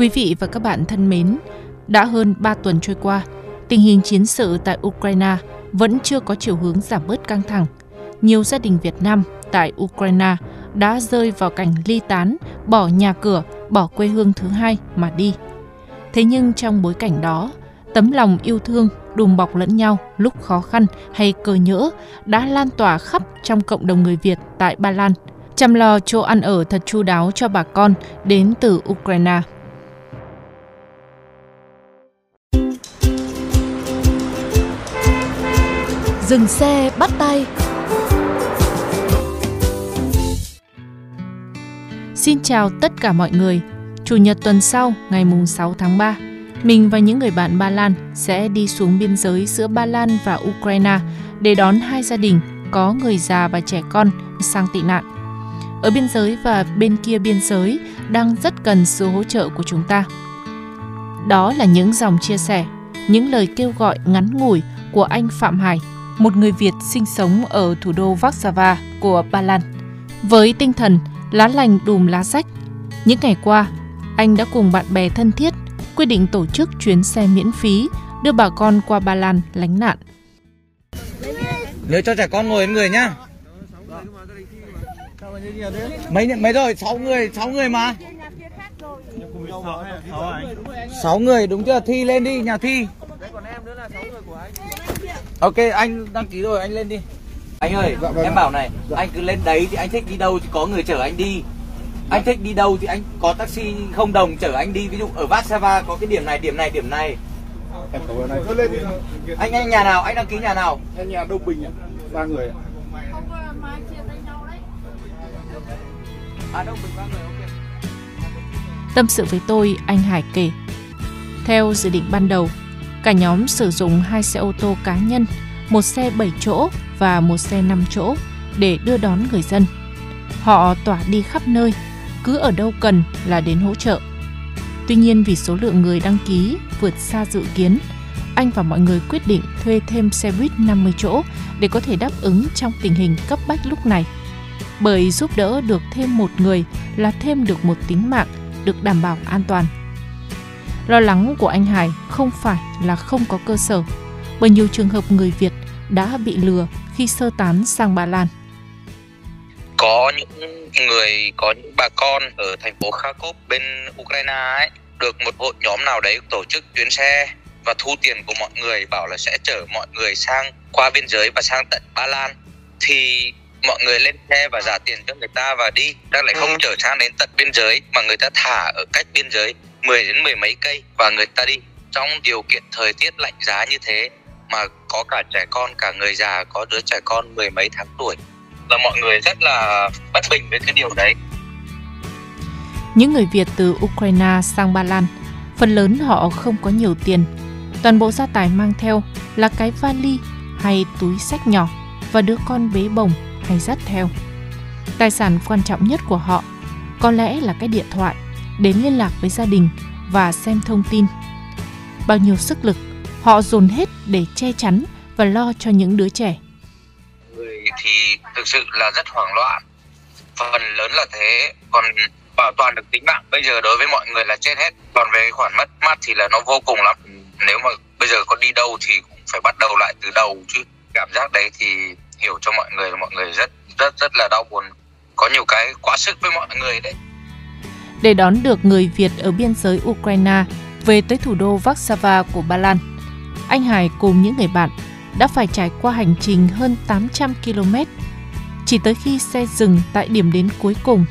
Quý vị và các bạn thân mến, đã hơn 3 tuần trôi qua, tình hình chiến sự tại Ukraine vẫn chưa có chiều hướng giảm bớt căng thẳng. Nhiều gia đình Việt Nam tại Ukraine đã rơi vào cảnh ly tán, bỏ nhà cửa, bỏ quê hương thứ hai mà đi. Thế nhưng trong bối cảnh đó, tấm lòng yêu thương, đùm bọc lẫn nhau lúc khó khăn hay cơ nhỡ đã lan tỏa khắp trong cộng đồng người Việt tại Ba Lan, chăm lo chỗ ăn ở thật chu đáo cho bà con đến từ Ukraine. Dừng xe bắt tay Xin chào tất cả mọi người. Chủ nhật tuần sau, ngày mùng 6 tháng 3, mình và những người bạn Ba Lan sẽ đi xuống biên giới giữa Ba Lan và Ukraine để đón hai gia đình có người già và trẻ con sang tị nạn. Ở biên giới và bên kia biên giới đang rất cần sự hỗ trợ của chúng ta. Đó là những dòng chia sẻ, những lời kêu gọi ngắn ngủi của anh Phạm Hải, một người Việt sinh sống ở thủ đô Warsaw của Ba Lan. Với tinh thần lá lành đùm lá rách, những ngày qua, anh đã cùng bạn bè thân thiết quyết định tổ chức chuyến xe miễn phí đưa bà con qua Ba Lan lánh nạn. Nhớ cho trẻ con ngồi đến người nhá. Mấy mấy rồi? 6 người, 6 người mà. 6 người đúng chưa? Thi lên đi, nhà thi. Ok, anh đăng ký rồi, anh lên đi. Anh ơi, em bảo này, anh cứ lên đấy thì anh thích đi đâu thì có người chở anh đi. Anh thích đi đâu thì anh có taxi không đồng chở anh đi. Ví dụ ở Warsaw có cái điểm này, điểm này, điểm này. Em cảm ơn anh. Cứ lên đi. Anh anh nhà nào? Anh đăng ký nhà nào? Em nhà Đông Bình ạ. Ba người ạ. À đâu mình ba người ok. Tâm sự với tôi, anh Hải kể. Theo dự định ban đầu, cả nhóm sử dụng hai xe ô tô cá nhân, một xe 7 chỗ và một xe 5 chỗ để đưa đón người dân. Họ tỏa đi khắp nơi, cứ ở đâu cần là đến hỗ trợ. Tuy nhiên vì số lượng người đăng ký vượt xa dự kiến, anh và mọi người quyết định thuê thêm xe buýt 50 chỗ để có thể đáp ứng trong tình hình cấp bách lúc này. Bởi giúp đỡ được thêm một người là thêm được một tính mạng được đảm bảo an toàn. Lo lắng của anh Hải không phải là không có cơ sở, bởi nhiều trường hợp người Việt đã bị lừa khi sơ tán sang Ba Lan. có những người có những bà con ở thành phố Kharkov bên Ukraine ấy được một hội nhóm nào đấy tổ chức chuyến xe và thu tiền của mọi người bảo là sẽ chở mọi người sang qua biên giới và sang tận Ba Lan. Thì mọi người lên xe và trả tiền cho người ta và đi đang lại không chở sang đến tận biên giới mà người ta thả ở cách biên giới 10 đến mười mấy cây và người ta đi trong điều kiện thời tiết lạnh giá như thế mà có cả trẻ con cả người già có đứa trẻ con mười mấy tháng tuổi là mọi người rất là bất bình với cái điều đấy Những người Việt từ Ukraine sang Ba Lan, phần lớn họ không có nhiều tiền. Toàn bộ gia tài mang theo là cái vali hay túi sách nhỏ và đứa con bế bồng hay dắt theo. Tài sản quan trọng nhất của họ có lẽ là cái điện thoại đến liên lạc với gia đình và xem thông tin. Bao nhiêu sức lực, họ dồn hết để che chắn và lo cho những đứa trẻ. người thì thực sự là rất hoảng loạn. Phần lớn là thế, còn bảo toàn được tính mạng bây giờ đối với mọi người là chết hết. Còn về khoản mất mát thì là nó vô cùng lắm. Nếu mà bây giờ có đi đâu thì cũng phải bắt đầu lại từ đầu chứ. Cảm giác đấy thì hiểu cho mọi người mọi người rất rất rất là đau buồn. Có nhiều cái quá sức với mọi người đấy để đón được người Việt ở biên giới Ukraine về tới thủ đô Warsaw của Ba Lan. Anh Hải cùng những người bạn đã phải trải qua hành trình hơn 800 km. Chỉ tới khi xe dừng tại điểm đến cuối cùng,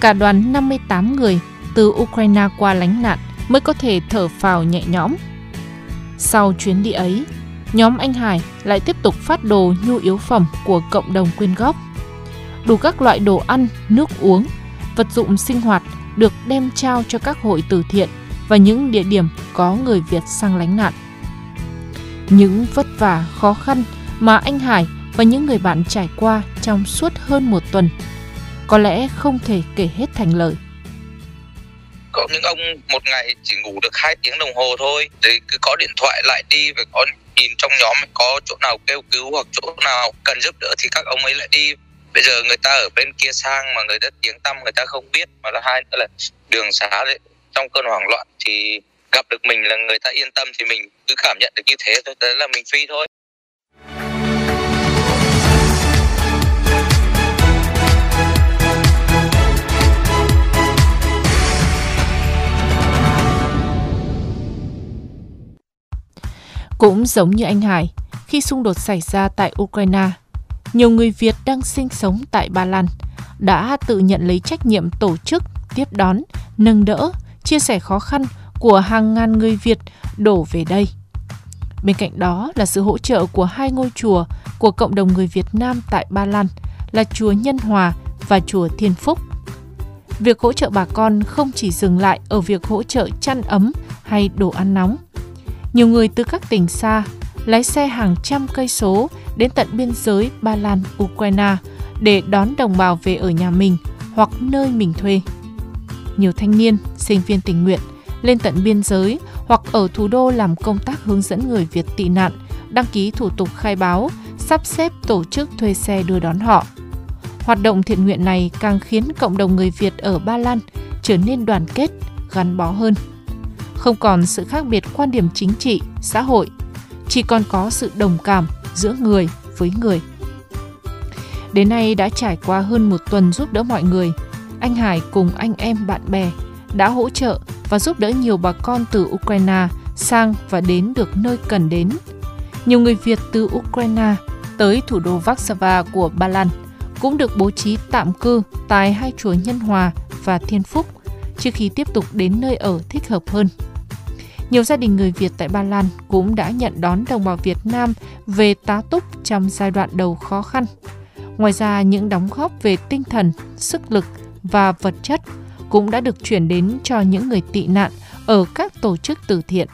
cả đoàn 58 người từ Ukraine qua lánh nạn mới có thể thở phào nhẹ nhõm. Sau chuyến đi ấy, nhóm anh Hải lại tiếp tục phát đồ nhu yếu phẩm của cộng đồng quyên góp. Đủ các loại đồ ăn, nước uống, vật dụng sinh hoạt được đem trao cho các hội từ thiện và những địa điểm có người Việt sang lánh nạn. Những vất vả, khó khăn mà anh Hải và những người bạn trải qua trong suốt hơn một tuần có lẽ không thể kể hết thành lời. Có những ông một ngày chỉ ngủ được 2 tiếng đồng hồ thôi, thì cứ có điện thoại lại đi và có nhìn trong nhóm có chỗ nào kêu cứu hoặc chỗ nào cần giúp đỡ thì các ông ấy lại đi bây giờ người ta ở bên kia sang mà người ta tiếng tăm người ta không biết mà là hai nữa là đường xá đấy trong cơn hoảng loạn thì gặp được mình là người ta yên tâm thì mình cứ cảm nhận được như thế thôi đấy là mình phi thôi. Cũng giống như anh Hải, khi xung đột xảy ra tại Ukraine, nhiều người Việt đang sinh sống tại Ba Lan đã tự nhận lấy trách nhiệm tổ chức, tiếp đón, nâng đỡ, chia sẻ khó khăn của hàng ngàn người Việt đổ về đây. Bên cạnh đó là sự hỗ trợ của hai ngôi chùa của cộng đồng người Việt Nam tại Ba Lan là chùa Nhân Hòa và chùa Thiên Phúc. Việc hỗ trợ bà con không chỉ dừng lại ở việc hỗ trợ chăn ấm hay đồ ăn nóng. Nhiều người từ các tỉnh xa lái xe hàng trăm cây số đến tận biên giới Ba Lan, Ukraine để đón đồng bào về ở nhà mình hoặc nơi mình thuê. Nhiều thanh niên, sinh viên tình nguyện lên tận biên giới hoặc ở thủ đô làm công tác hướng dẫn người Việt tị nạn, đăng ký thủ tục khai báo, sắp xếp tổ chức thuê xe đưa đón họ. Hoạt động thiện nguyện này càng khiến cộng đồng người Việt ở Ba Lan trở nên đoàn kết, gắn bó hơn. Không còn sự khác biệt quan điểm chính trị, xã hội, chỉ còn có sự đồng cảm giữa người với người. Đến nay đã trải qua hơn một tuần giúp đỡ mọi người, anh Hải cùng anh em bạn bè đã hỗ trợ và giúp đỡ nhiều bà con từ Ukraine sang và đến được nơi cần đến. Nhiều người Việt từ Ukraine tới thủ đô Warsaw của Ba Lan cũng được bố trí tạm cư tại hai chùa Nhân Hòa và Thiên Phúc trước khi tiếp tục đến nơi ở thích hợp hơn. Nhiều gia đình người Việt tại Ba Lan cũng đã nhận đón đồng bào Việt Nam về tá túc trong giai đoạn đầu khó khăn. Ngoài ra, những đóng góp về tinh thần, sức lực và vật chất cũng đã được chuyển đến cho những người tị nạn ở các tổ chức từ thiện.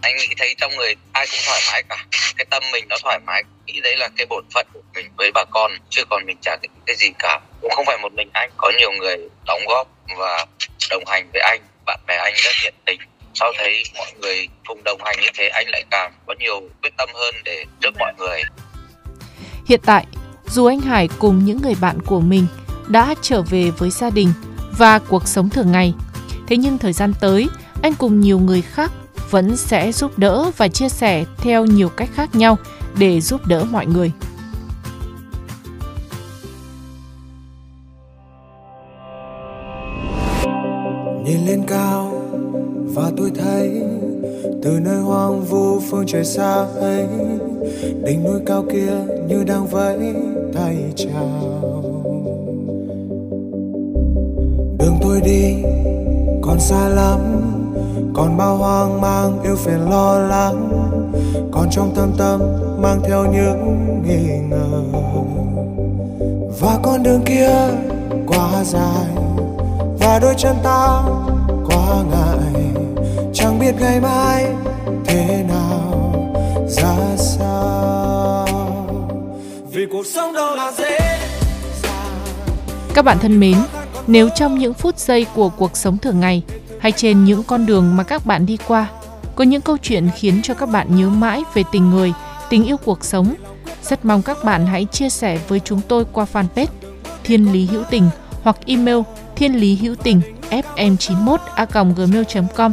Anh nghĩ thấy trong người ai cũng thoải mái cả, cái tâm mình nó thoải mái, nghĩ đấy là cái bổn phận của mình với bà con, chứ còn mình chả cái, cái gì cả. Cũng không phải một mình anh, có nhiều người đóng góp và đồng hành với anh, bạn bè anh rất nhiệt tình sau thấy mọi người cùng đồng hành như thế anh lại càng có nhiều quyết tâm hơn để giúp mọi người? Hiện tại dù anh Hải cùng những người bạn của mình đã trở về với gia đình và cuộc sống thường ngày thế nhưng thời gian tới anh cùng nhiều người khác vẫn sẽ giúp đỡ và chia sẻ theo nhiều cách khác nhau để giúp đỡ mọi người. Nhìn lên cao và tôi thấy từ nơi hoang vu phương trời xa ấy, đỉnh núi cao kia như đang vẫy tay chào. Đường tôi đi còn xa lắm, còn bao hoang mang yêu phiền lo lắng, còn trong thâm tâm mang theo những nghi ngờ. Và con đường kia quá dài, và đôi chân ta quá ngại biết ngày mai thế nào, ra sao. Vì cuộc sống đâu là dễ các bạn thân mến, nếu trong những phút giây của cuộc sống thường ngày hay trên những con đường mà các bạn đi qua, có những câu chuyện khiến cho các bạn nhớ mãi về tình người, tình yêu cuộc sống, rất mong các bạn hãy chia sẻ với chúng tôi qua fanpage thiên lý hữu tình hoặc email thiên lý hữu tình fm91 a gmail.com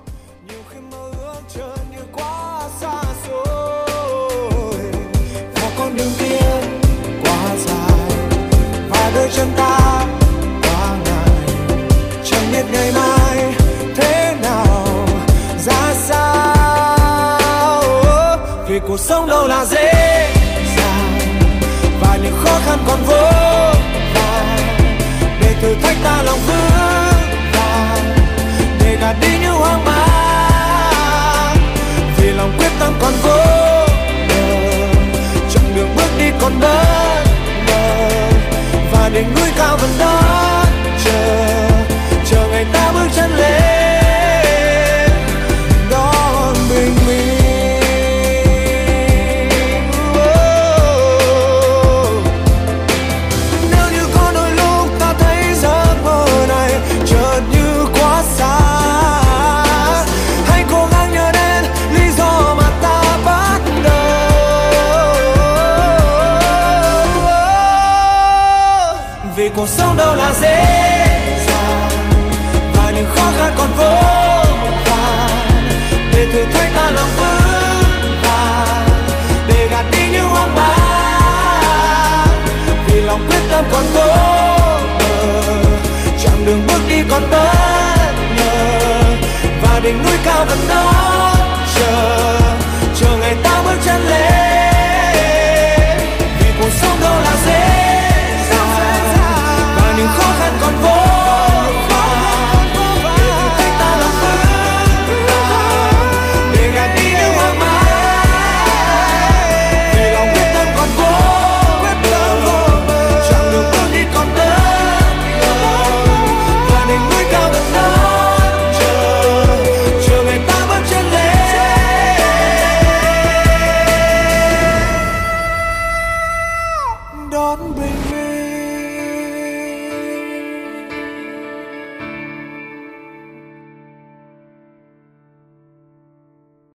Chân ta qua ngày chẳng biết ngày mai thế nào, ra sao. Vì cuộc sống đâu là dễ dàng, và những khó khăn còn vô và đỉnh núi cao vẫn đó vì cuộc sống đâu là dễ dàng. Và những khó khăn còn vô vàn. Để thử thách ta lòng vững vàng. Để gạt đi những hoang mang. Vì lòng quyết tâm còn vô bờ. Chặng đường bước đi còn bất ngờ. Và đỉnh núi cao vẫn đó.